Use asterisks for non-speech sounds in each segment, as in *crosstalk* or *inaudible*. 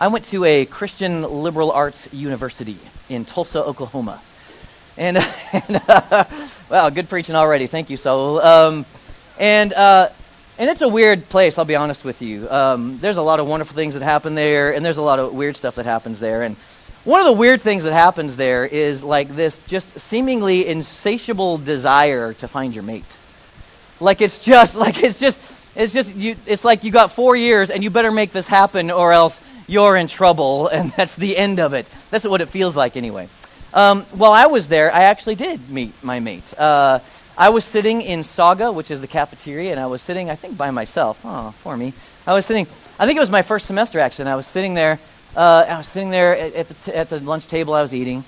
I went to a Christian liberal arts university in Tulsa, Oklahoma. And, *laughs* and uh, wow, good preaching already. Thank you, Saul. Um, and, uh, and it's a weird place, I'll be honest with you. Um, there's a lot of wonderful things that happen there, and there's a lot of weird stuff that happens there. And one of the weird things that happens there is like this just seemingly insatiable desire to find your mate. Like it's just *laughs* like it's just it's just you it's like you got 4 years and you better make this happen or else you're in trouble *laughs* and that's the end of it. That's what it feels like anyway. Um, while I was there, I actually did meet my mate. Uh, I was sitting in Saga, which is the cafeteria, and I was sitting, I think, by myself. Oh, for me. I was sitting, I think it was my first semester, actually, and I was sitting there uh, I was sitting there at, at, the t- at the lunch table I was eating,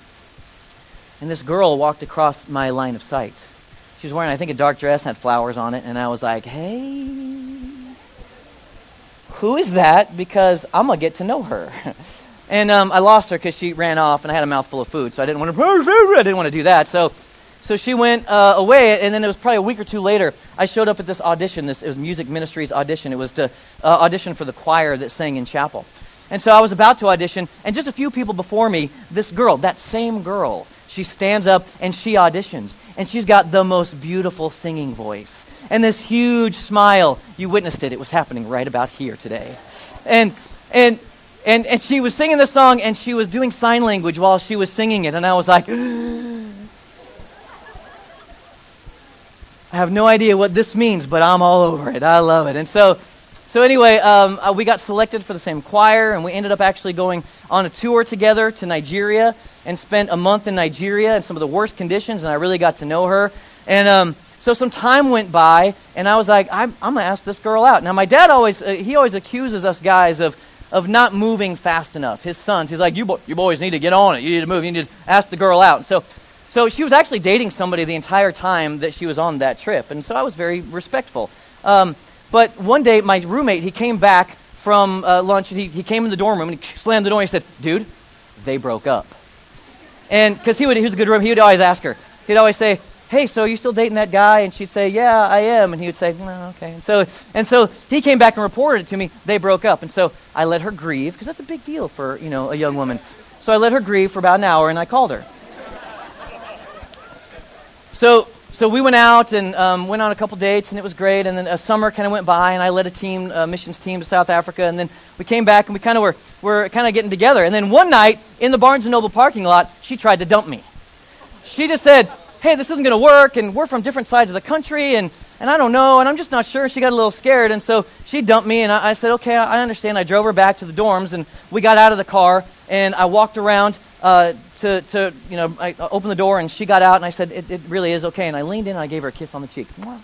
and this girl walked across my line of sight. She was wearing, I think, a dark dress, had flowers on it, and I was like, hey, who is that? Because I'm going to get to know her. *laughs* and um, I lost her because she ran off, and I had a mouthful of food, so I didn't want to, *laughs* I didn't want to do that. So, so she went uh, away, and then it was probably a week or two later, I showed up at this audition. This, it was Music Ministries audition. It was to uh, audition for the choir that sang in chapel. And so I was about to audition, and just a few people before me, this girl, that same girl, she stands up and she auditions. And she's got the most beautiful singing voice and this huge smile. You witnessed it, it was happening right about here today. And, and, and, and she was singing the song, and she was doing sign language while she was singing it. And I was like, *gasps* I have no idea what this means, but I'm all over it. I love it. And so so, anyway, um, uh, we got selected for the same choir, and we ended up actually going on a tour together to Nigeria and spent a month in Nigeria in some of the worst conditions, and I really got to know her. And um, so some time went by, and I was like, I'm, I'm going to ask this girl out. Now, my dad always, uh, he always accuses us guys of, of not moving fast enough. His sons, he's like, you, bo- you boys need to get on it. You need to move. You need to ask the girl out. so, so she was actually dating somebody the entire time that she was on that trip, and so I was very respectful. Um, but one day, my roommate, he came back from uh, lunch and he, he came in the dorm room and he slammed the door and he said, Dude, they broke up. And because he, would, he was a good room, he would always ask her. He'd always say, Hey, so are you still dating that guy? And she'd say, Yeah, I am. And he would say, No, okay. And so, and so he came back and reported it to me. They broke up. And so I let her grieve because that's a big deal for you know a young woman. So I let her grieve for about an hour and I called her. So so we went out and um, went on a couple dates, and it was great. And then a summer kind of went by, and I led a team, a missions team to South Africa. And then we came back, and we kind of were, were kind of getting together. And then one night in the Barnes & Noble parking lot, she tried to dump me. She just said, hey, this isn't going to work, and we're from different sides of the country, and, and I don't know, and I'm just not sure. She got a little scared, and so she dumped me, and I, I said, okay, I understand. I drove her back to the dorms, and we got out of the car, and I walked around uh, to, to, you know, I opened the door and she got out and I said, it, it really is okay. And I leaned in and I gave her a kiss on the cheek. That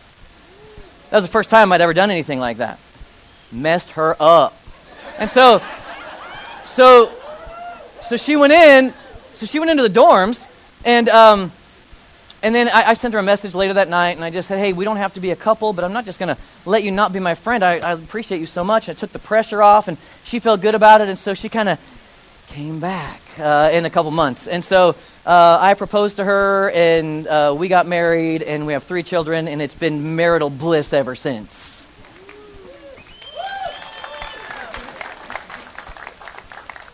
was the first time I'd ever done anything like that. Messed her up. And so, so, so she went in, so she went into the dorms and, um, and then I, I, sent her a message later that night, and I just said, hey, we don't have to be a couple, but I'm not just going to let you not be my friend. I, I, appreciate you so much. I took the pressure off, and she felt good about it, and so she kind of came back uh, in a couple months. And so uh, I proposed to her, and uh, we got married, and we have three children, and it's been marital bliss ever since.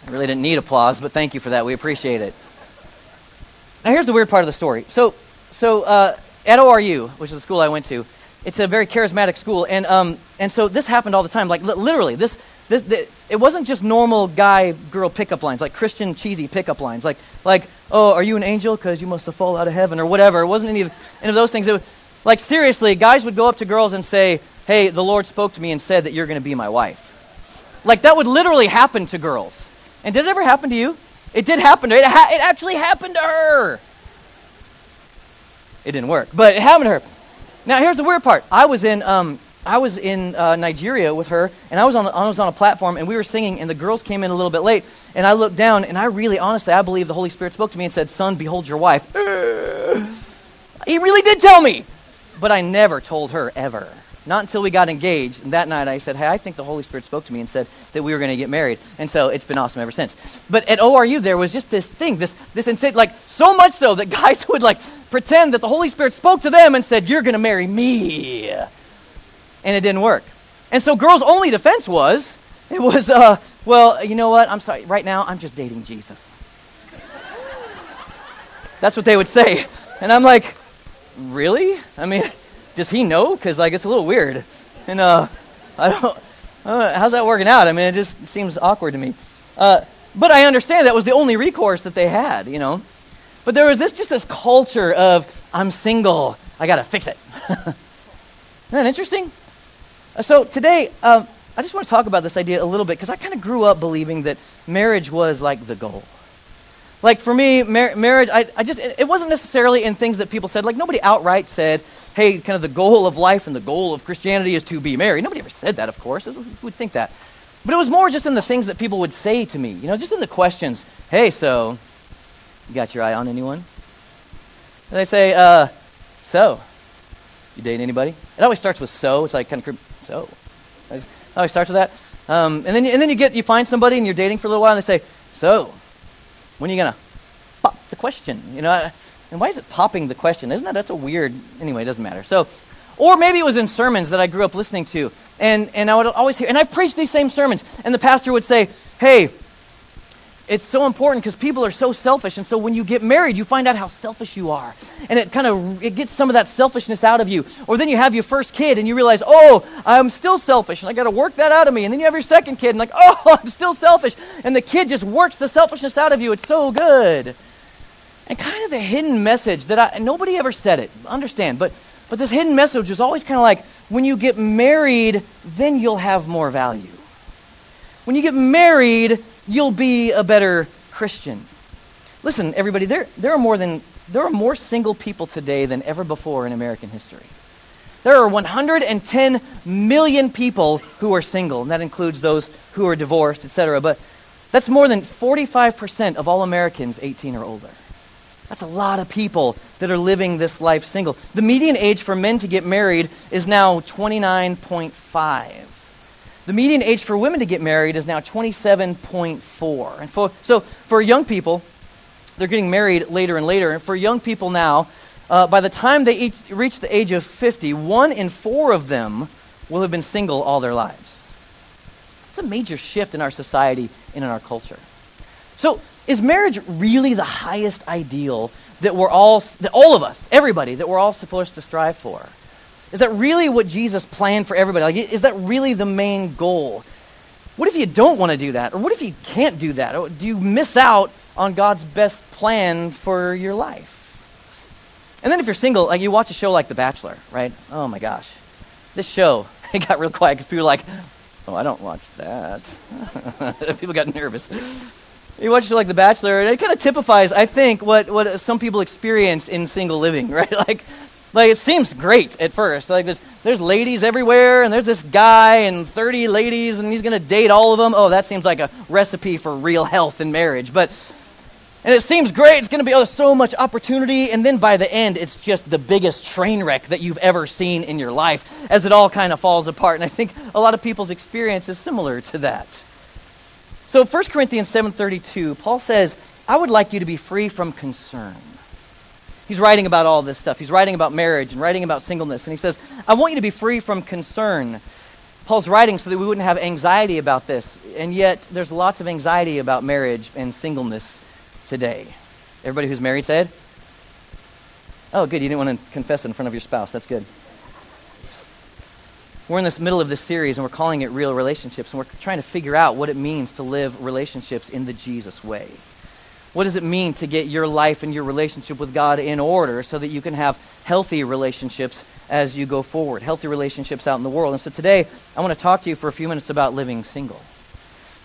I really didn't need applause, but thank you for that. We appreciate it. Now, here's the weird part of the story. So, so uh, at ORU, which is the school I went to, it's a very charismatic school, and um, and so this happened all the time. Like li- literally, this this, it wasn't just normal guy girl pickup lines, like Christian cheesy pickup lines, like, like oh, are you an angel? Because you must have fallen out of heaven, or whatever. It wasn't any of, any of those things. It was, like, seriously, guys would go up to girls and say, hey, the Lord spoke to me and said that you're going to be my wife. Like, that would literally happen to girls. And did it ever happen to you? It did happen to her. It, ha- it actually happened to her. It didn't work, but it happened to her. Now, here's the weird part. I was in um, I was in uh, Nigeria with her, and I was, on, I was on a platform, and we were singing, and the girls came in a little bit late, and I looked down, and I really, honestly, I believe the Holy Spirit spoke to me and said, Son, behold your wife. *sighs* he really did tell me, but I never told her ever. Not until we got engaged. And that night I said, Hey, I think the Holy Spirit spoke to me and said that we were going to get married. And so it's been awesome ever since. But at ORU, there was just this thing, this, this insane, like, so much so that *laughs* guys would, like, pretend that the Holy Spirit spoke to them and said, You're going to marry me and it didn't work. And so girls' only defense was, it was, uh, Well, you know what? I'm sorry. Right now, I'm just dating Jesus. That's what they would say. And I'm like, really? I mean, does he know? Because, like, it's a little weird. And uh, I don't, uh, how's that working out? I mean, it just seems awkward to me. Uh, but I understand that was the only recourse that they had, you know. But there was this just this culture of, I'm single, I got to fix it. *laughs* Isn't that interesting? Uh, so today, um, I just want to talk about this idea a little bit because I kind of grew up believing that marriage was like the goal. Like for me, mar- marriage, I, I just, it, it wasn't necessarily in things that people said. Like nobody outright said, hey, kind of the goal of life and the goal of Christianity is to be married. Nobody ever said that, of course. Who would think that? But it was more just in the things that people would say to me, you know, just in the questions. Hey, so, you got your eye on anyone? And they say, uh, so, you dating anybody? It always starts with so. It's like kind of, so. It always starts with that. Um, and, then, and then you get, you find somebody and you're dating for a little while and they say, so, when are you to pop the question? You know, and why is it popping the question? Isn't that, that's a weird, anyway, it doesn't matter. So, or maybe it was in sermons that I grew up listening to. And, and I would always hear, and I preached these same sermons. And the pastor would say, hey, it's so important because people are so selfish and so when you get married you find out how selfish you are. And it kind of it gets some of that selfishness out of you. Or then you have your first kid and you realize oh i'm still selfish and i got to work that out of me. And then you have your second kid and like *laughs* oh i'm still selfish. And the kid just works the selfishness out of you. It's so good. And kind of the hidden message that i nobody ever said it understand but but this hidden message is always kind of like when you get married then you'll have more value. When you get married you'll be a better Christian. Listen, everybody, there, there, are more than, there are more single people today than ever before in American history. There are 110 million people who are single, and that includes those who are divorced, etc. But that's more than 45% of all Americans 18 or older. That's a lot of people that are living this life single. The median age for men to get married is now 29.5. The median age for women to get married is now 27.4. And for, so for young people, they're getting married later and later. And for young people now, uh, by the time they each reach the age of 50, one in four of them will have been single all their lives. It's a major shift in our society and in our culture. So, is marriage really the highest ideal that we're all, that all of us, everybody, that we're all supposed to strive for? Is that really what Jesus planned for everybody? Like, is that really the main goal? What if you don't want to do that? Or what if you can't do that? Or do you miss out on God's best plan for your life? And then if you're single, like you watch a show like The Bachelor, right? Oh my gosh. This show, *laughs* it got real quiet because people were like, oh, I don't watch that. *laughs* people got nervous. You watch like The Bachelor, and it kind of typifies, I think, what, what some people experience in single living, *laughs* right? Like, like it seems great at first. Like there's, there's ladies everywhere, and there's this guy and 30 ladies, and he's going to date all of them. Oh, that seems like a recipe for real health in marriage. But and it seems great. It's going to be oh, so much opportunity, and then by the end, it's just the biggest train wreck that you've ever seen in your life, as it all kind of falls apart. And I think a lot of people's experience is similar to that. So 1 Corinthians 7:32, Paul says, "I would like you to be free from concern." He's writing about all this stuff. He's writing about marriage and writing about singleness. And he says, I want you to be free from concern. Paul's writing so that we wouldn't have anxiety about this. And yet, there's lots of anxiety about marriage and singleness today. Everybody who's married said? Oh, good. You didn't want to confess in front of your spouse. That's good. We're in this middle of this series, and we're calling it Real Relationships, and we're trying to figure out what it means to live relationships in the Jesus way. What does it mean to get your life and your relationship with God in order so that you can have healthy relationships as you go forward, healthy relationships out in the world? And so today, I want to talk to you for a few minutes about living single.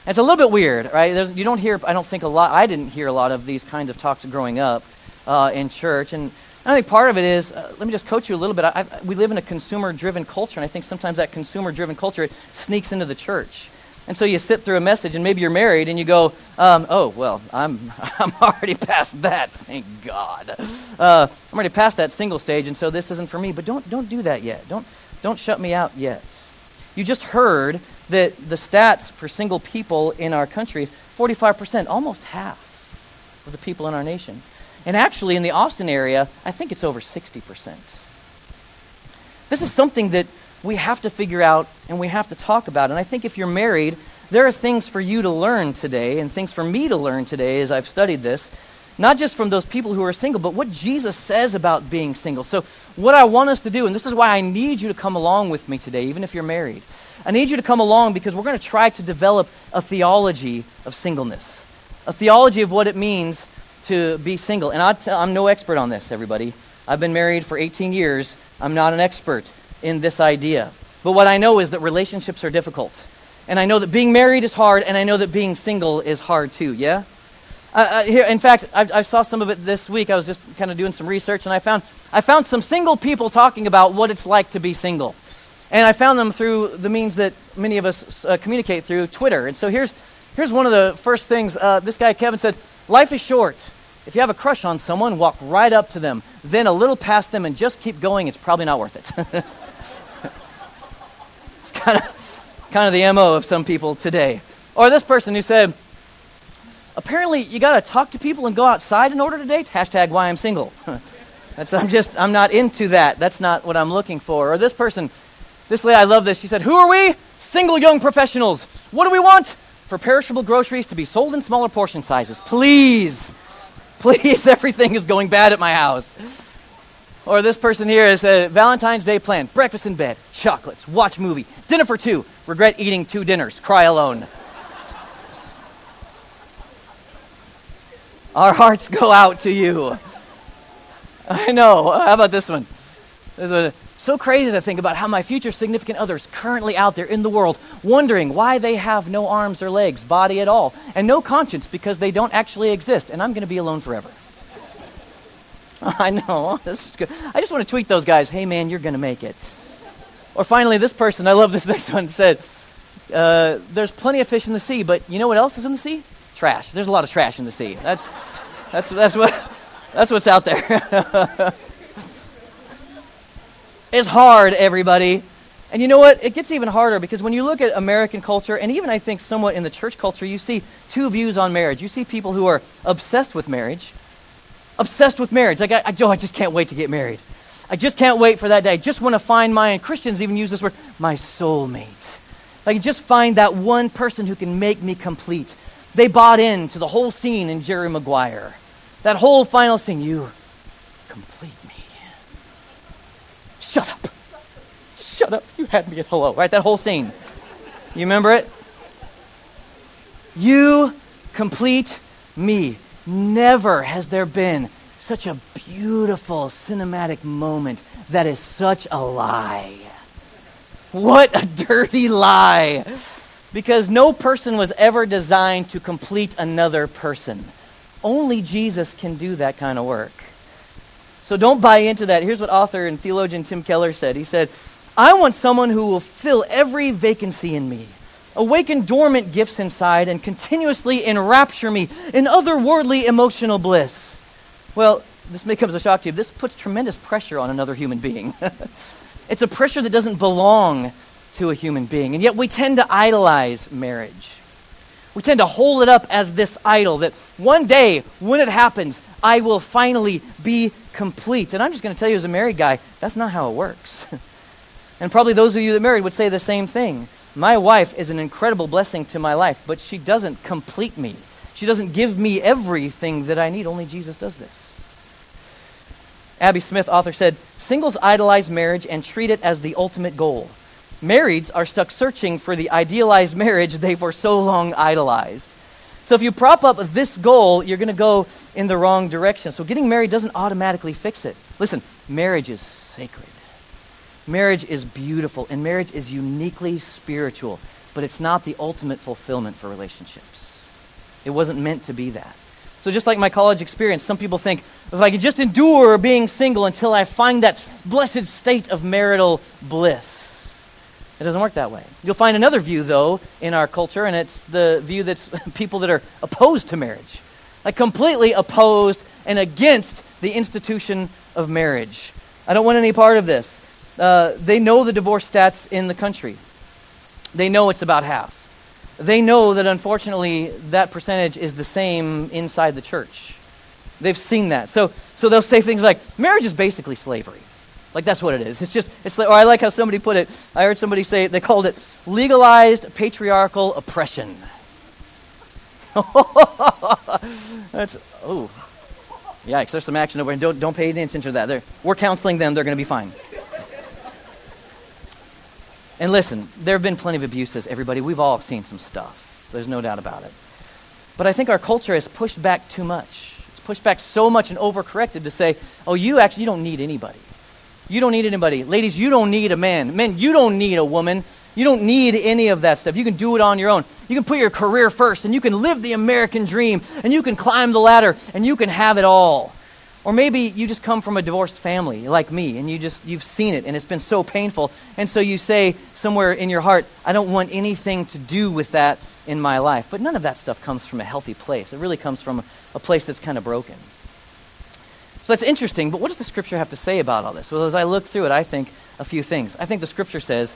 It's a little bit weird, right? There's, you don't hear, I don't think a lot, I didn't hear a lot of these kinds of talks growing up uh, in church. And I think part of it is, uh, let me just coach you a little bit. I, I, we live in a consumer driven culture, and I think sometimes that consumer driven culture sneaks into the church. And so you sit through a message, and maybe you're married, and you go, um, "Oh, well, I'm *laughs* I'm already past that. Thank God. Uh, I'm already past that single stage, and so this isn't for me." But don't don't do that yet. Don't don't shut me out yet. You just heard that the stats for single people in our country, 45%, almost half of the people in our nation. And actually, in the Austin area, I think it's over 60%. This is something that we have to figure out and we have to talk about. And I think if you're married, there are things for you to learn today and things for me to learn today as I've studied this. Not just from those people who are single, but what Jesus says about being single. So, what I want us to do, and this is why I need you to come along with me today, even if you're married. I need you to come along because we're going to try to develop a theology of singleness, a theology of what it means to be single. And i am no expert on this, everybody. I've been married for 18 years. I'm not an expert in this idea. But what I know is that relationships are difficult. And I know that being married is hard, and I know that being single is hard too, yeah? Uh, uh, here, in fact, I, I, saw some of it this week. I was just kind of doing some research, and I found, I found some single people talking about what it's like to be single. And I found them through the means that many of us uh, communicate through Twitter. And so here's, here's one of the first things uh, this guy, Kevin, said Life is short. If you have a crush on someone, walk right up to them, then a little past them, and just keep going. It's probably not worth it. *laughs* kind of, kind of the MO of some people today. Or this person who said, apparently you got to talk to people and go outside in order to date. Hashtag why I'm single. *laughs* That's, I'm just, I'm not into that. That's not what I'm looking for. Or this person, this lady, I love this. She said, Who are we? Single young professionals. What do we want? For perishable groceries to be sold in smaller portion sizes. Please. Please, *laughs* everything is going bad at my house. Or this person here is a Valentine's Day plan breakfast in bed, chocolates, watch movie, dinner for two, regret eating two dinners, cry alone. Our hearts go out to you. I know. How about this one? This one. So crazy to think about how my future significant others currently out there in the world wondering why they have no arms or legs, body at all, and no conscience because they don't actually exist, and I'm going to be alone forever. *laughs* I know. This is good. I just want to tweet those guys, hey man, you're going to make it. Or finally, this person, I love this *laughs* next one, said, uh, There's plenty of fish in the sea, but you know what else is in the sea? trash. There's a lot of trash in the sea. That's, that's, that's, what, *laughs* that's what's out there. *laughs* it's hard, everybody. And you know what? It gets even harder because when you look at American culture, and even I think somewhat in the church culture, you see two views on marriage. You see people who are obsessed with marriage, obsessed with marriage. Like, I, I, oh, I just can't wait to get married. I just can't wait for that day. I just want to find my, and Christians even use this word, my soulmate. Like, just find that one person who can make me complete. They bought into the whole scene in Jerry Maguire. That whole final scene. You complete me. Shut up. Shut up. You had me at hello. Right? That whole scene. You remember it? You complete me. Never has there been such a beautiful cinematic moment that is such a lie. What a dirty lie. Because no person was ever designed to complete another person. Only Jesus can do that kind of work. So don't buy into that. Here's what author and theologian Tim Keller said. He said, I want someone who will fill every vacancy in me, awaken dormant gifts inside, and continuously enrapture me in otherworldly emotional bliss. Well, this may come as a shock to you. This puts tremendous pressure on another human being. *laughs* it's a pressure that doesn't belong to a human being. And yet we tend to idolize marriage. We tend to hold it up as this idol that one day, when it happens, I will finally be complete. And I'm just going to tell you, as a married guy, that's not how it works. *laughs* and probably those of you that married would say the same thing. My wife is an incredible blessing to my life, but she doesn't complete me. She doesn't give me everything that I need. Only Jesus does this. Abby Smith, author, said Singles idolize marriage and treat it as the ultimate goal. Marrieds are stuck searching for the idealized marriage they for so long idolized. So if you prop up this goal, you're going to go in the wrong direction. So getting married doesn't automatically fix it. Listen, marriage is sacred. Marriage is beautiful, and marriage is uniquely spiritual, but it's not the ultimate fulfillment for relationships. It wasn't meant to be that. So just like my college experience, some people think if I could just endure being single until I find that blessed state of marital bliss, it doesn't work that way. You'll find another view, though, in our culture, and it's the view that's *laughs* people that are opposed to marriage. Like completely opposed and against the institution of marriage. I don't want any part of this. Uh, they know the divorce stats in the country. They know it's about half. They know that unfortunately that percentage is the same inside the church. They've seen that. So, so they'll say things like, marriage is basically slavery. Like that's what it is. It's just, it's like, or I like how somebody put it. I heard somebody say, they called it legalized patriarchal oppression. *laughs* that's, oh, yikes, there's some action over here. Don't, don't pay any attention to that. They're, we're counseling them, they're going to be fine. And listen, there have been plenty of abuses, everybody. We've all seen some stuff. There's no doubt about it. But I think our culture has pushed back too much. It's pushed back so much and overcorrected to say, oh, you actually you don't need anybody. You don't need anybody. Ladies, you don't need a man. Men, you don't need a woman. You don't need any of that stuff. You can do it on your own. You can put your career first and you can live the American dream and you can climb the ladder and you can have it all. Or maybe you just come from a divorced family like me and you just you've seen it and it's been so painful and so you say somewhere in your heart, I don't want anything to do with that in my life. But none of that stuff comes from a healthy place. It really comes from a place that's kind of broken. So that's interesting, but what does the scripture have to say about all this? Well, as I look through it, I think a few things. I think the scripture says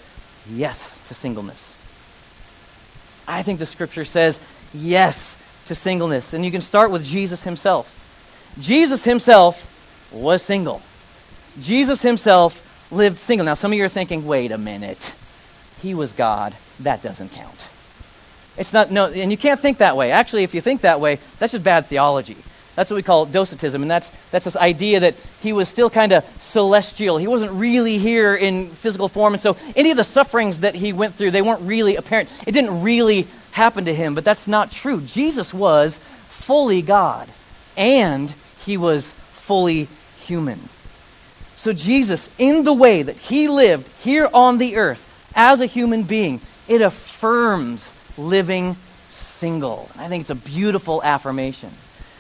yes to singleness. I think the scripture says yes to singleness. And you can start with Jesus himself. Jesus himself was single. Jesus himself lived single. Now, some of you are thinking, wait a minute. He was God. That doesn't count. It's not, no, and you can't think that way. Actually, if you think that way, that's just bad theology. That's what we call docetism, and that's, that's this idea that he was still kind of celestial. He wasn't really here in physical form, and so any of the sufferings that he went through, they weren't really apparent. It didn't really happen to him, but that's not true. Jesus was fully God, and he was fully human. So, Jesus, in the way that he lived here on the earth as a human being, it affirms living single. I think it's a beautiful affirmation.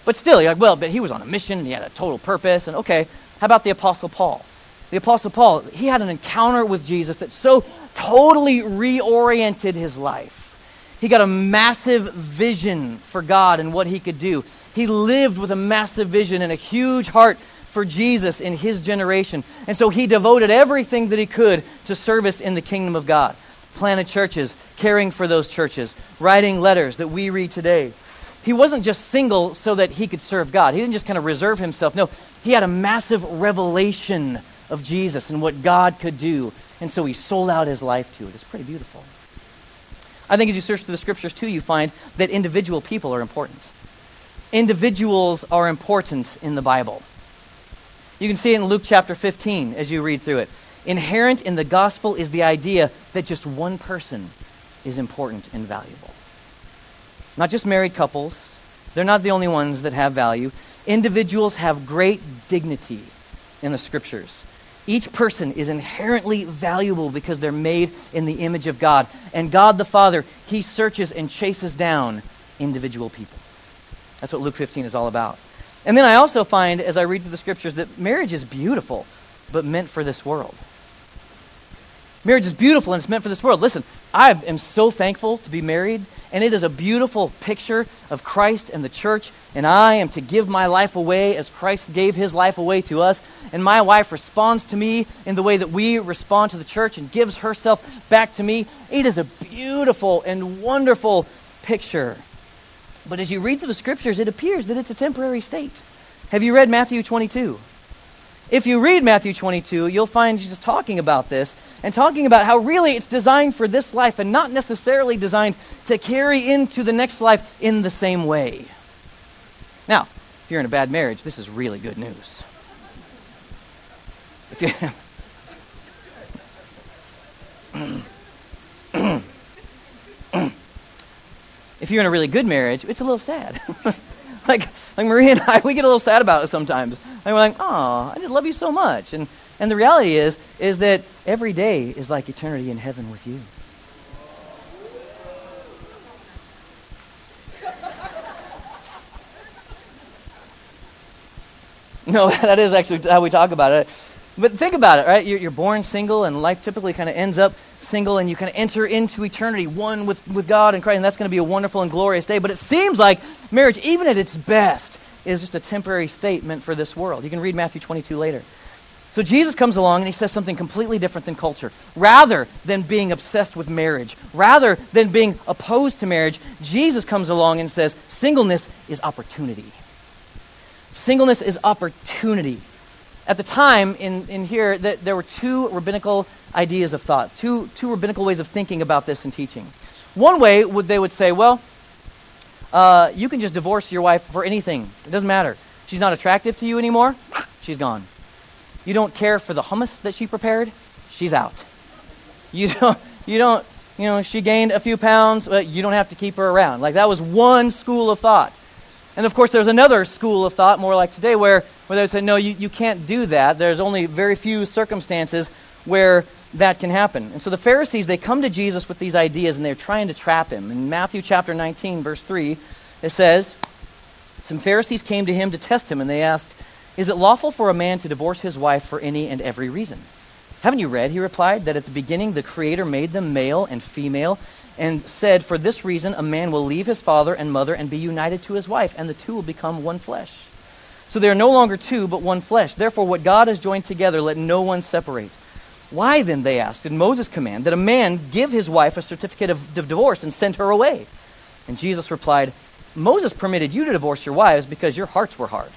But still, you're like, well, but he was on a mission and he had a total purpose. And okay, how about the Apostle Paul? The Apostle Paul, he had an encounter with Jesus that so totally reoriented his life. He got a massive vision for God and what he could do. He lived with a massive vision and a huge heart for Jesus in his generation. And so he devoted everything that he could to service in the kingdom of God. Planted churches, caring for those churches, writing letters that we read today. He wasn't just single so that he could serve God. He didn't just kind of reserve himself. No, he had a massive revelation of Jesus and what God could do. And so he sold out his life to it. It's pretty beautiful. I think as you search through the scriptures too, you find that individual people are important. Individuals are important in the Bible. You can see it in Luke chapter 15 as you read through it. Inherent in the gospel is the idea that just one person is important and valuable. Not just married couples, they're not the only ones that have value. Individuals have great dignity in the scriptures. Each person is inherently valuable because they're made in the image of God. And God the Father, He searches and chases down individual people. That's what Luke 15 is all about. And then I also find, as I read through the scriptures, that marriage is beautiful, but meant for this world. Marriage is beautiful and it's meant for this world. Listen, I am so thankful to be married, and it is a beautiful picture of Christ and the church, and I am to give my life away as Christ gave his life away to us. And my wife responds to me in the way that we respond to the church and gives herself back to me. It is a beautiful and wonderful picture. But as you read through the scriptures, it appears that it's a temporary state. Have you read Matthew 22? If you read Matthew 22, you'll find Jesus talking about this and talking about how really it's designed for this life and not necessarily designed to carry into the next life in the same way. Now, if you're in a bad marriage, this is really good news. If you *clears throat* *clears throat* if you're in a really good marriage, it's a little sad. *laughs* like, like Marie and I, *laughs* we get a little sad about it sometimes. And we're like, oh, I just love you so much. And, and the reality is, is that every day is like eternity in heaven with you. *laughs* No, that is actually how we talk about it. But think about it, right? You're born single, and life typically kind of ends up single, and you kind of enter into eternity, one with, with God and Christ, and that's going to be a wonderful and glorious day. But it seems like marriage, even at its best, is just a temporary statement for this world. You can read Matthew 22 later. So Jesus comes along and he says something completely different than culture. Rather than being obsessed with marriage, rather than being opposed to marriage, Jesus comes along and says singleness is opportunity. Singleness is opportunity. at the time in, in here, that there were two rabbinical ideas of thought, two, two rabbinical ways of thinking about this and teaching. One way would they would say, well, uh, you can just divorce your wife for anything. It doesn't matter. She's not attractive to you anymore. She's gone. You don't care for the hummus that she prepared. She's out. You *laughs* don't. You don't. You know, she gained a few pounds, but you don't have to keep her around. Like that was one school of thought. And of course, there's another school of thought, more like today, where, where they would say, no, you, you can't do that. There's only very few circumstances where that can happen. And so the Pharisees, they come to Jesus with these ideas and they're trying to trap him. In Matthew chapter 19, verse 3, it says, Some Pharisees came to him to test him, and they asked, Is it lawful for a man to divorce his wife for any and every reason? Haven't you read, he replied, that at the beginning the Creator made them male and female, and said, For this reason a man will leave his father and mother and be united to his wife, and the two will become one flesh. So they are no longer two, but one flesh. Therefore, what God has joined together, let no one separate. Why then, they asked, did Moses command that a man give his wife a certificate of, divorce and send her away? And Jesus replied, Moses permitted you to divorce your wives because your hearts were hard.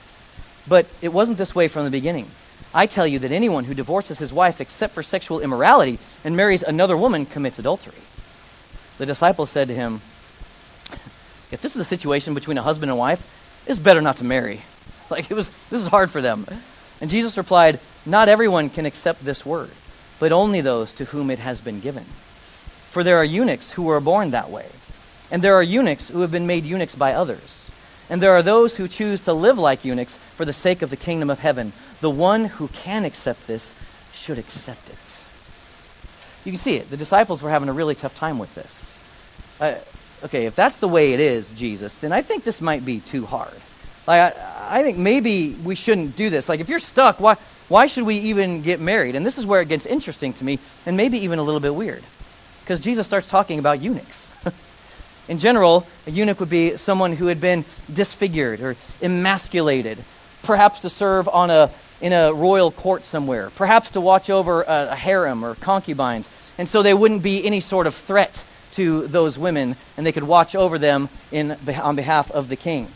But it wasn't this way from the beginning. I tell you that anyone who divorces his wife except for sexual immorality and marries another woman commits adultery. The disciples said to him, If this is the situation between a husband and wife, it's better not to marry. *laughs* Like it was this is hard for them. And Jesus replied, Not everyone can accept this word but only those to whom it has been given. For there are eunuchs who were born that way, and there are eunuchs who have been made eunuchs by others. And there are those who choose to live like eunuchs for the sake of the kingdom of heaven. The one who can accept this should accept it. You can see it. The disciples were having a really tough time with this. Uh, okay, if that's the way it is, Jesus, then I think this might be too hard. Like, I, I think maybe we shouldn't do this. Like, if you're stuck, why, why should we even get married? And this is where it gets interesting to me, and maybe even a little bit weird. Because Jesus starts talking about eunuchs. *laughs* In general, a eunuch would be someone who had been disfigured or emasculated, perhaps to serve on a, in a royal court somewhere, perhaps to watch over a, a harem or concubines. And so they wouldn't be any sort of threat to those women, and they could watch over them in, on behalf of the king.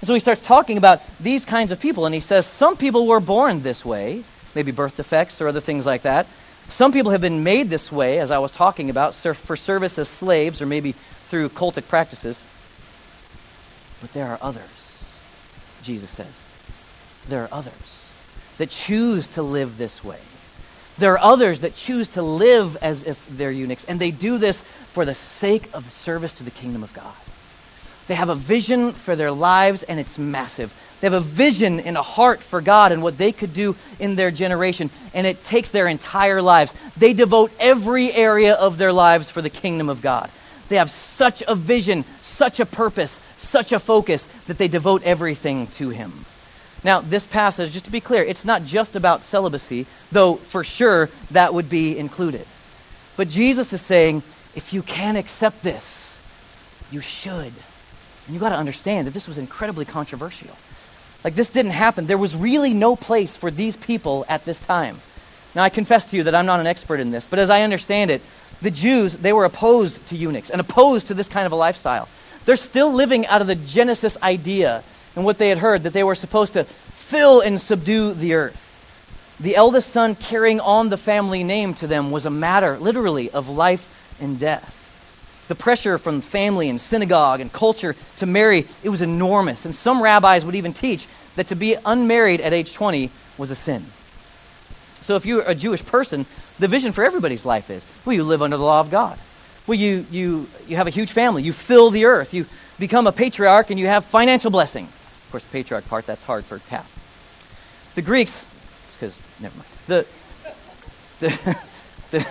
And so he starts talking about these kinds of people, and he says some people were born this way, maybe birth defects or other things like that. Some people have been made this way, as I was talking about, for service as slaves or maybe through cultic practices. But there are others, Jesus says. There are others that choose to live this way. There are others that choose to live as if they're eunuchs, and they do this for the sake of service to the kingdom of God. They have a vision for their lives, and it's massive. They have a vision and a heart for God and what they could do in their generation, and it takes their entire lives. They devote every area of their lives for the kingdom of God. They have such a vision, such a purpose, such a focus that they devote everything to Him. Now, this passage, just to be clear, it's not just about celibacy, though for sure that would be included. But Jesus is saying, if you can accept this, you should. And you got to understand that this was incredibly controversial. Like, this didn't happen. There was really no place for these people at this time. Now, I confess to you that I'm not an expert in this, but as I understand it, the Jews, they were opposed to eunuchs and opposed to this kind of a lifestyle. They're still living out of the Genesis idea and what they had heard that they were supposed to fill and subdue the earth. The eldest son carrying on the family name to them was a matter, literally, of life and death. The pressure from family and synagogue and culture to marry, it was enormous. And some rabbis would even teach that to be unmarried at age 20 was a sin. So if you're a Jewish person, the vision for everybody's life is, well, you live under the law of God. Well, you, you, you have a huge family. You fill the earth. You become a patriarch and you have financial blessing. Of course, the patriarch part, that's hard for half. The Greeks, it's because, never mind. The, the, *laughs* the,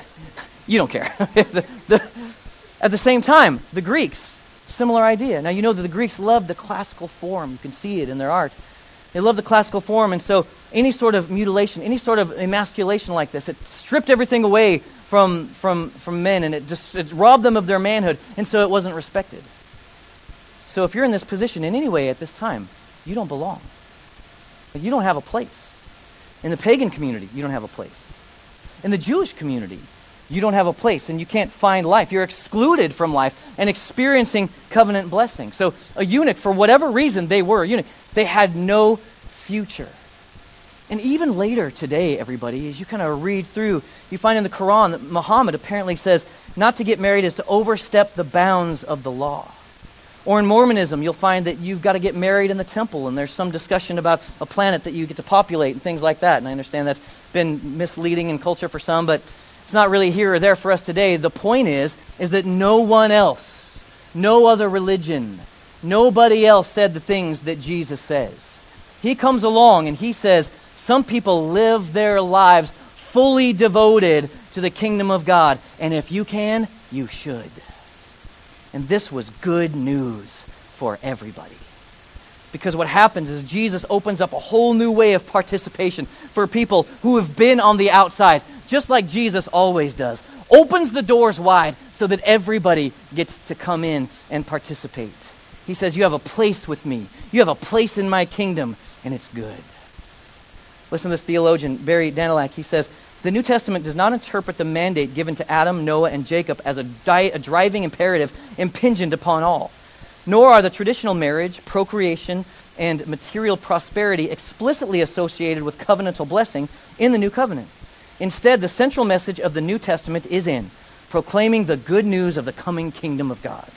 you don't care. *laughs* the, the, at the same time, the Greeks, similar idea. Now, you know that the Greeks loved the classical form. You can see it in their art. They loved the classical form, and so any sort of mutilation, any sort of emasculation like this, it stripped everything away from, from, from men, and it just it robbed them of their manhood, and so it wasn't respected. So if you're in this position in any way at this time, you don't belong. You don't have a place. In the pagan community, you don't have a place. In the Jewish community, you don't have a place and you can't find life. You're excluded from life and experiencing covenant blessing. So, a eunuch, for whatever reason they were a eunuch, they had no future. And even later today, everybody, as you kind of read through, you find in the Quran that Muhammad apparently says not to get married is to overstep the bounds of the law. Or in Mormonism, you'll find that you've got to get married in the temple, and there's some discussion about a planet that you get to populate and things like that. And I understand that's been misleading in culture for some, but it's not really here or there for us today. The point is, is that no one else, no other religion, nobody else said the things that Jesus says. He comes along and he says, some people live their lives fully devoted to the kingdom of God. And if you can, you should. And this was good news for everybody. Because what happens is Jesus opens up a whole new way of participation for people who have been on the outside, just like Jesus always does. Opens the doors wide so that everybody gets to come in and participate. He says, You have a place with me. You have a place in my kingdom, and it's good. Listen to this theologian, Barry Danylak. He says, the New Testament does not interpret the mandate given to Adam, Noah, and Jacob as a, di- a driving imperative impingent upon all. Nor are the traditional marriage, procreation, and material prosperity explicitly associated with covenantal blessing in the New Covenant. Instead, the central message of the New Testament is in proclaiming the good news of the coming kingdom of God.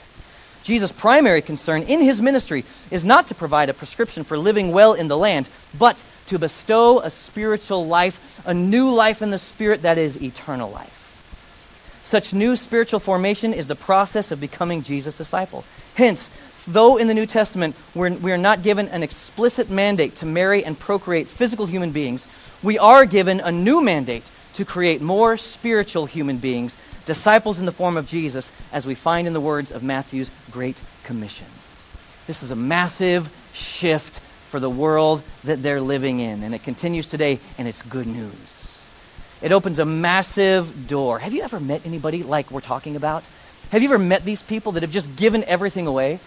Jesus' primary concern in his ministry is not to provide a prescription for living well in the land, but to bestow a spiritual life, a new life in the Spirit that is eternal life. Such new spiritual formation is the process of becoming Jesus' disciple. Hence, though in the New Testament we're, we are not given an explicit mandate to marry and procreate physical human beings, we are given a new mandate to create more spiritual human beings, disciples in the form of Jesus, as we find in the words of Matthew's Great Commission. This is a massive shift for the world that they're living in. And it continues today, and it's good news. It opens a massive door. Have you ever met anybody like we're talking about? Have you ever met these people that have just given everything away?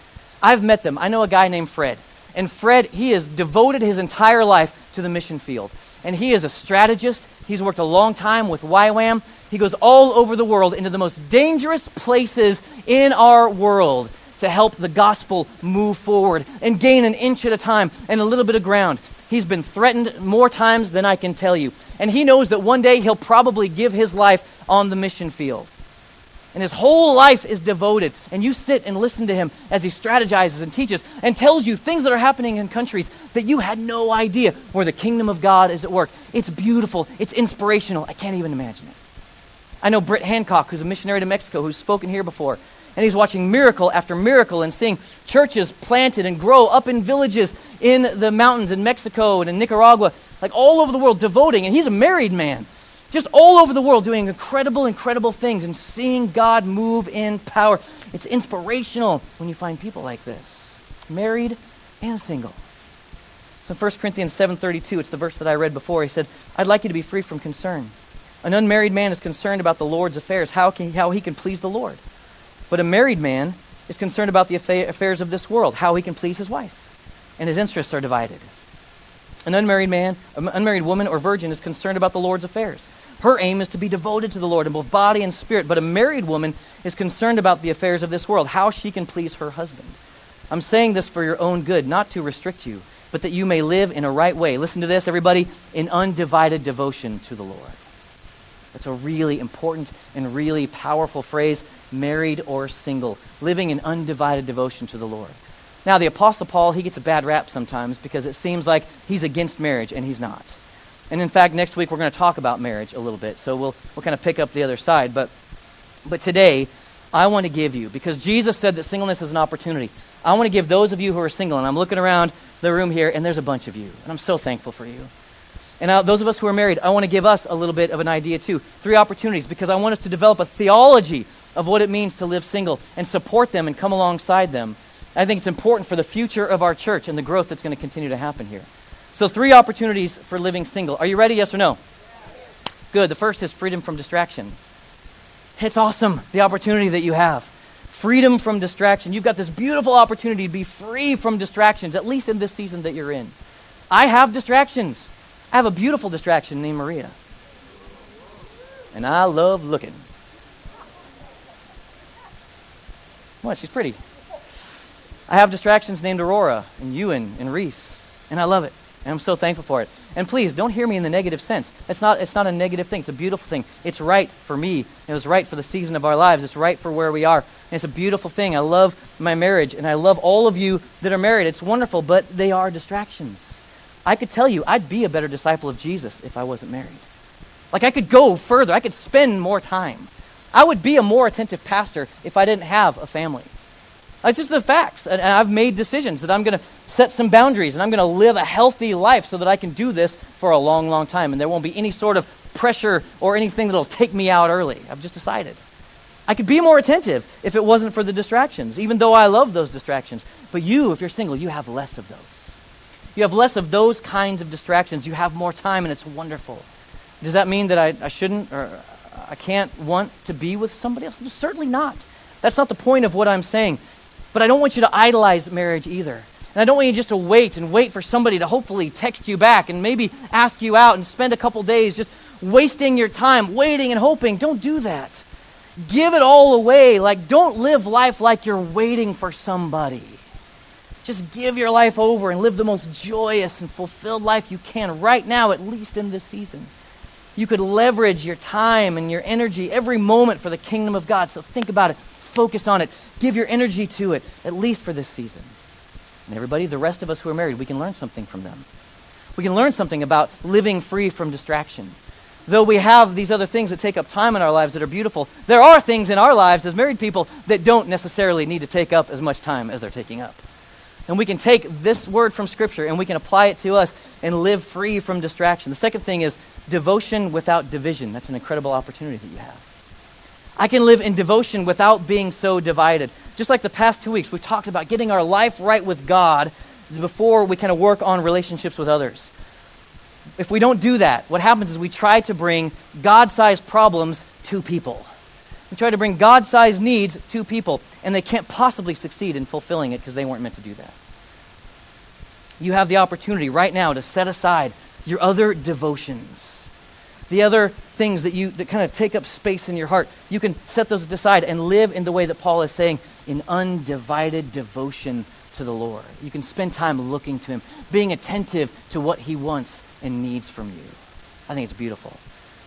I've met them. I know a guy named Fred. And Fred, he has devoted his entire life to the mission field. And he is a strategist. He's worked a long time with YWAM. He goes all over the world into the most dangerous places in our world to help the gospel move forward and gain an inch at a time and a little bit of ground. He's been threatened more times than I can tell you. And he knows that one day he'll probably give his life on the mission field. And his whole life is devoted. And you sit and listen to him as he strategizes and teaches and tells you things that are happening in countries that you had no idea where the kingdom of God is at work. It's beautiful. It's inspirational. I can't even imagine it. I know Britt Hancock, who's a missionary to Mexico, who's spoken here before. And he's watching miracle after miracle and seeing churches planted and grow up in villages in the mountains in Mexico and in Nicaragua, like all over the world, devoting. And he's a married man, just all over the world doing incredible, incredible things and seeing God move in power. It's inspirational when you find people like this, married and single. So 1 Corinthians 7.32, it's the verse that I read before. He said, I'd like you to be free from concern. An unmarried man is concerned about the Lord's affairs, how, can, how he can please the Lord. But a married man is concerned about the affairs of this world, how he can please his wife. And his interests are divided. An unmarried man, an unmarried woman or virgin is concerned about the Lord's affairs. Her aim is to be devoted to the Lord in both body and spirit. But a married woman is concerned about the affairs of this world, how she can please her husband. I'm saying this for your own good, not to restrict you, but that you may live in a right way. Listen to this, everybody, in undivided devotion to the Lord. That's a really important and really powerful phrase married or single, living in undivided devotion to the Lord. Now, the Apostle Paul, he gets a bad rap sometimes because it seems like he's against marriage, and he's not. And in fact, next week we're going to talk about marriage a little bit, so we'll, we'll kind of pick up the other side. But, but today, I want to give you, because Jesus said that singleness is an opportunity, I want to give those of you who are single, and I'm looking around the room here, and there's a bunch of you, and I'm so thankful for you. And those of us who are married, I want to give us a little bit of an idea too. Three opportunities, because I want us to develop a theology of what it means to live single and support them and come alongside them. I think it's important for the future of our church and the growth that's going to continue to happen here. So, three opportunities for living single. Are you ready? Yes or no? Good. The first is freedom from distraction. It's awesome, the opportunity that you have. Freedom from distraction. You've got this beautiful opportunity to be free from distractions, at least in this season that you're in. I have distractions. I have a beautiful distraction named Maria. And I love looking. What? She's pretty. I have distractions named Aurora and Ewan and Reese, and I love it. And I'm so thankful for it. And please, don't hear me in the negative sense. It's not, it's not a negative thing. It's a beautiful thing. It's right for me. It was right for the season of our lives. It's right for where we are. And it's a beautiful thing. I love my marriage, and I love all of you that are married. It's wonderful, but they are distractions. I could tell you, I'd be a better disciple of Jesus if I wasn't married. Like, I could go further. I could spend more time. I would be a more attentive pastor if I didn't have a family. It's just the facts. And I've made decisions that I'm going to set some boundaries and I'm going to live a healthy life so that I can do this for a long, long time. And there won't be any sort of pressure or anything that'll take me out early. I've just decided. I could be more attentive if it wasn't for the distractions, even though I love those distractions. But you, if you're single, you have less of those. You have less of those kinds of distractions. You have more time, and it's wonderful. Does that mean that I, I shouldn't or I can't want to be with somebody else? Certainly not. That's not the point of what I'm saying. But I don't want you to idolize marriage either. And I don't want you just to wait and wait for somebody to hopefully text you back and maybe ask you out and spend a couple days just wasting your time, waiting and hoping. Don't do that. Give it all away. Like, don't live life like you're waiting for somebody. Just give your life over and live the most joyous and fulfilled life you can right now, at least in this season. You could leverage your time and your energy every moment for the kingdom of God. So think about it. Focus on it. Give your energy to it, at least for this season. And everybody, the rest of us who are married, we can learn something from them. We can learn something about living free from distraction. Though we have these other things that take up time in our lives that are beautiful, there are things in our lives as married people that don't necessarily need to take up as much time as they're taking up. And we can take this word from Scripture and we can apply it to us and live free from distraction. The second thing is devotion without division. That's an incredible opportunity that you have. I can live in devotion without being so divided. Just like the past two weeks, we talked about getting our life right with God before we kind of work on relationships with others. If we don't do that, what happens is we try to bring God sized problems to people. We try to bring God sized needs to people, and they can't possibly succeed in fulfilling it because they weren't meant to do that. You have the opportunity right now to set aside your other devotions the other things that you that kind of take up space in your heart, you can set those aside and live in the way that Paul is saying, in undivided devotion to the Lord. You can spend time looking to him, being attentive to what he wants and needs from you. I think it's beautiful.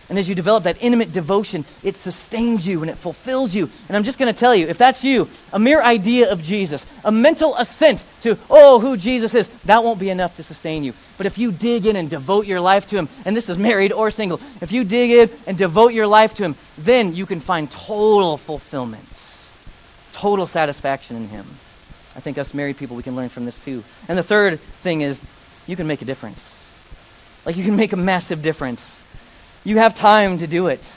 And as you develop that intimate devotion, it sustains you and it fulfills you. And I'm just going to tell you, if that's you, a mere idea of Jesus, a mental assent to, oh, who Jesus is, that won't be enough to sustain you. But if you dig in and devote your life to Him, and this is *laughs* married or single, if you dig in and devote your life to Him, then you can find total fulfillment, total satisfaction in Him. I think us married people, we can learn from this too. And the third thing is, you can make a difference. Like, you can make a massive difference you have time to do it.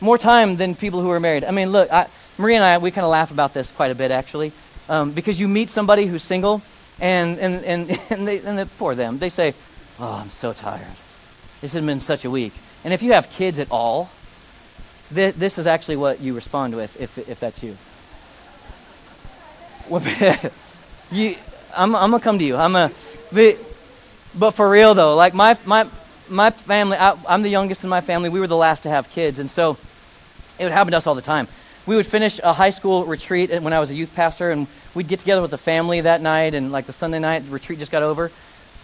More time than people who are married. I mean, look, I, and I, we kind of laugh about this quite a bit, actually, um, because you meet somebody who's single, and, and, and, *laughs* and, they, and for them, they say, Oh, I'm so tired. This has been such a week. And if you have kids at all, th- this is actually what you respond with if, if that's you. *laughs* *laughs* you I'm, I'm going to come to you. I'm a, but, but for real, though, like my, my, my family, I, I'm the youngest in my family. We were the last to have kids. And so it would happen to us all the time. We would finish a high school retreat when I was a youth pastor, and we'd get together with the family that night, and like the Sunday night retreat just got over.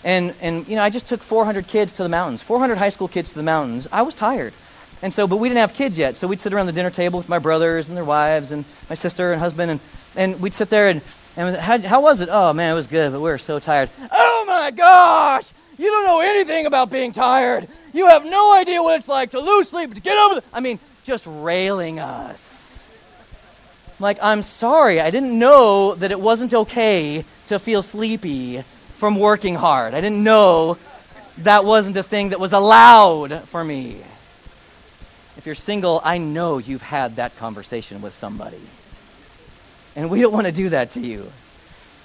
And, and you know, I just took 400 kids to the mountains, 400 high school kids to the mountains. I was tired. And so, but we didn't have kids yet. So we'd sit around the dinner table with my brothers and their wives and my sister and husband, and, and we'd sit there and, and how, how was it? Oh, man, it was good, but we were so tired. Oh, my gosh! You don't know anything about being tired. You have no idea what it's like to lose sleep, to get over the. I mean, just railing us. Like, I'm sorry. I didn't know that it wasn't okay to feel sleepy from working hard. I didn't know that wasn't a thing that was allowed for me. If you're single, I know you've had that conversation with somebody. And we don't want to do that to you.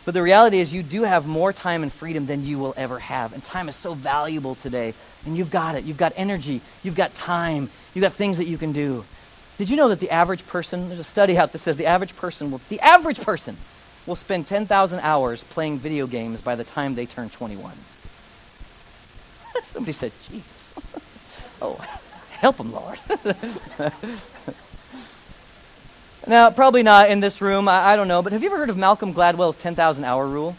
But the reality is, you do have more time and freedom than you will ever have. And time is so valuable today. And you've got it. You've got energy. You've got time. You've got things that you can do. Did you know that the average person, there's a study out that says the average person will, the average person will spend 10,000 hours playing video games by the time they turn 21? *laughs* Somebody said, Jesus. *laughs* oh, help them, Lord. *laughs* Now, probably not in this room, I, I, don't know, but have you ever heard of Malcolm Gladwell's 10,000 hour rule?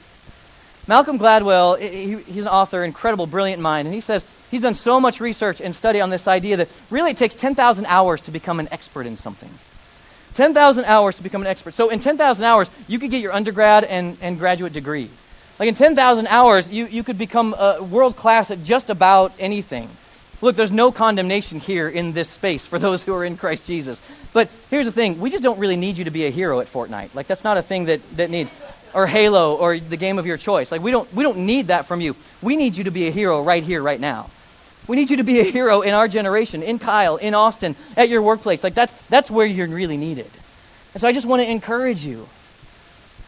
Malcolm Gladwell, he, he's an author, incredible, brilliant mind, and he says he's done so much research and study on this idea that really it takes 10,000 hours to become an expert in something. 10,000 hours to become an expert. So in 10,000 hours, you could get your undergrad and, and graduate degree. Like in 10,000 hours, you, you could become uh, world class at just about anything. Look, there's no condemnation here in this space for those who are in Christ Jesus. But here's the thing we just don't really need you to be a hero at Fortnite. Like, that's not a thing that, that needs. Or Halo or the game of your choice. Like, we don't, we don't need that from you. We need you to be a hero right here, right now. We need you to be a hero in our generation, in Kyle, in Austin, at your workplace. Like, that's, that's where you're really needed. And so I just want to encourage you.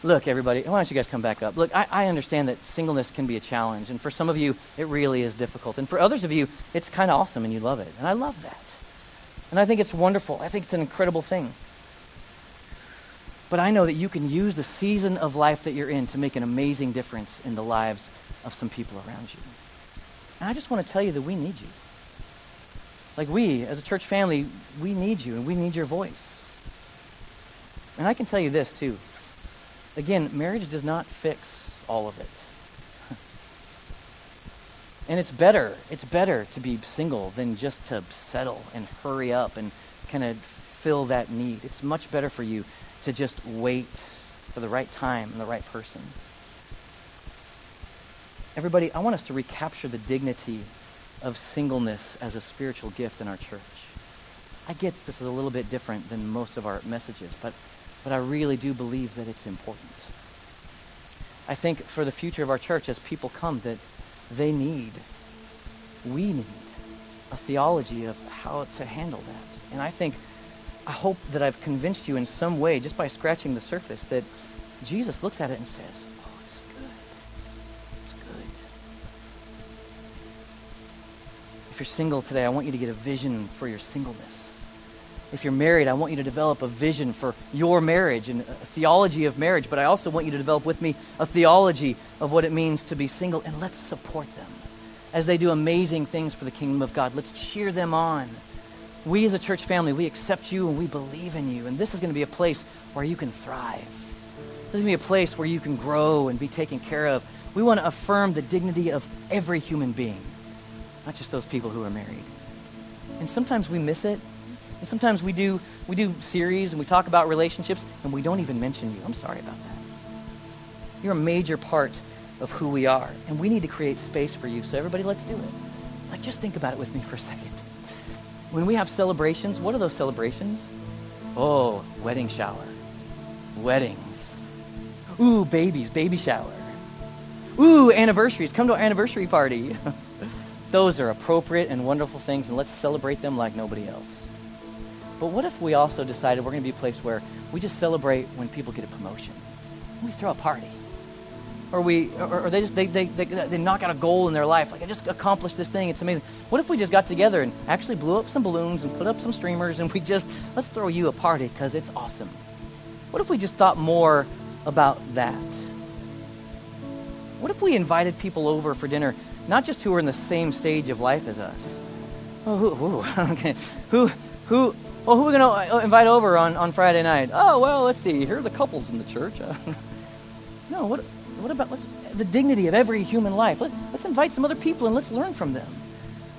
Look, everybody, why don't you guys come back up? Look, I, I understand that singleness can be a challenge, and for some of you, it really is difficult. And for others of you, it's kind of awesome and you love it. And I love that. And I think it's wonderful. I think it's an incredible thing. But I know that you can use the season of life that you're in to make an amazing difference in the lives of some people around you. And I just want to tell you that we need you. Like we, as a church family, we need you and we need your voice. And I can tell you this too. Again, marriage does not fix all of it. And it's better. It's better to be single than just to settle and hurry up and kind of fill that need. It's much better for you to just wait for the right time and the right person. Everybody, I want us to recapture the dignity of singleness as a spiritual gift in our church. I get this is a little bit different than most of our messages, but but I really do believe that it's important. I think for the future of our church, as people come, that they need, we need, a theology of how to handle that. And I think, I hope that I've convinced you in some way, just by scratching the surface, that Jesus looks at it and says, oh, it's good. It's good. If you're single today, I want you to get a vision for your singleness if you're married, I want you to develop a vision for your marriage and a theology of marriage, but I also want you to develop with me a theology of what it means to be single, and let's support them as they do amazing things for the kingdom of God. Let's cheer them on. We as a church family, we accept you and we believe in you, and this is going to be a place where you can thrive. This is going to be a place where you can grow and be taken care of. We want to affirm the dignity of every human being, not just those people who are married. And sometimes we miss it and sometimes we do, we do series and we talk about relationships and we don't even mention you. I'm sorry about that. You're a major part of who we are. And we need to create space for you. So everybody, let's do it. Like, just think about it with me for a second. When we have celebrations, what are those celebrations? Oh, wedding shower. Weddings. Ooh, babies, baby shower. Ooh, anniversaries. Come to our anniversary party. *laughs* those are appropriate and wonderful things, and let's celebrate them like nobody else. But what if we also decided we're going to be a place where we just celebrate when people get a promotion? We throw a party. Or we, or, or they just, they, they, they, they knock out a goal in their life. Like, I just accomplished this thing. It's amazing. What if we just got together and actually blew up some balloons and put up some streamers and we just, let's throw you a party because it's awesome. What if we just thought more about that? What if we invited people over for dinner, not just who are in the same stage of life as us? Oh, who, *laughs* okay. who, who, well, who are we going to uh, invite over on, on Friday night? Oh, well, let's see. Here are the couples in the church. *laughs* no, what, what about the dignity of every human life? Let, let's invite some other people and let's learn from them.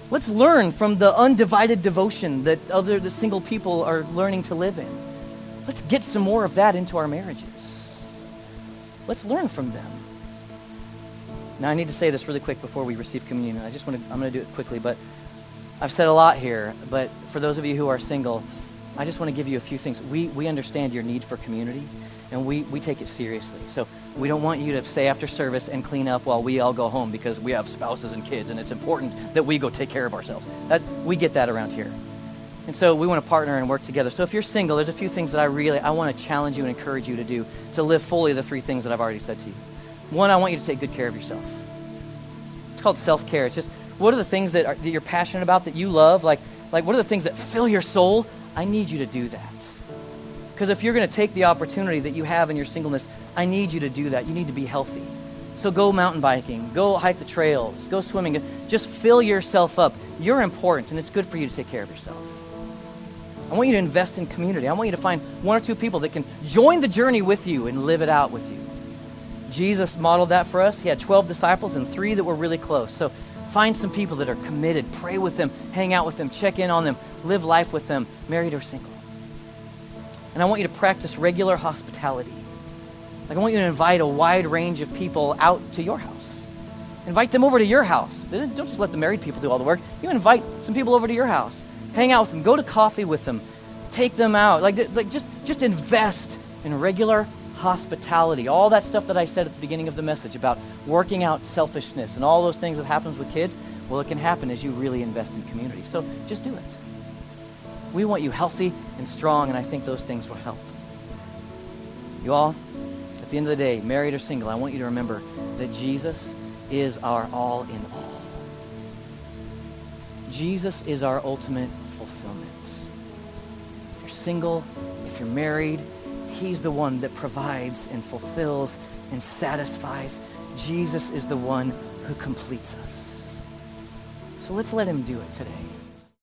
Let's learn from the undivided devotion that other the single people are learning to live in. Let's get some more of that into our marriages. Let's learn from them. Now I need to say this really quick before we receive communion. I just want to I'm going to do it quickly, but I've said a lot here, but for those of you who are single, I just want to give you a few things. We, we understand your need for community, and we, we take it seriously. So we don't want you to stay after service and clean up while we all go home because we have spouses and kids, and it's important that we go take care of ourselves. That, we get that around here. And so we want to partner and work together. So if you're single, there's a few things that I really I want to challenge you and encourage you to do to live fully the three things that I've already said to you. One, I want you to take good care of yourself. It's called self-care. It's just what are the things that, are, that you're passionate about that you love? Like, like, what are the things that fill your soul? I need you to do that. Because if you're going to take the opportunity that you have in your singleness, I need you to do that. You need to be healthy. So go mountain biking, go hike the trails, go swimming. Just fill yourself up. You're important, and it's good for you to take care of yourself. I want you to invest in community. I want you to find one or two people that can join the journey with you and live it out with you. Jesus modeled that for us. He had 12 disciples and three that were really close. So find some people that are committed. Pray with them, hang out with them, check in on them, live life with them, married or single. And I want you to practice regular hospitality. Like, I want you to invite a wide range of people out to your house. Invite them over to your house. Don't just let the married people do all the work. You invite some people over to your house. Hang out with them. Go to coffee with them. Take them out. Like, like just, just invest in regular hospitality. All that stuff that I said at the beginning of the message about working out selfishness and all those things that happens with kids, well, it can happen as you really invest in community. So just do it. We want you healthy and strong, and I think those things will help. You all, at the end of the day, married or single, I want you to remember that Jesus is our all in all. Jesus is our ultimate fulfillment. If you're single, if you're married, he's the one that provides and fulfills and satisfies. Jesus is the one who completes us. So let's let him do it today.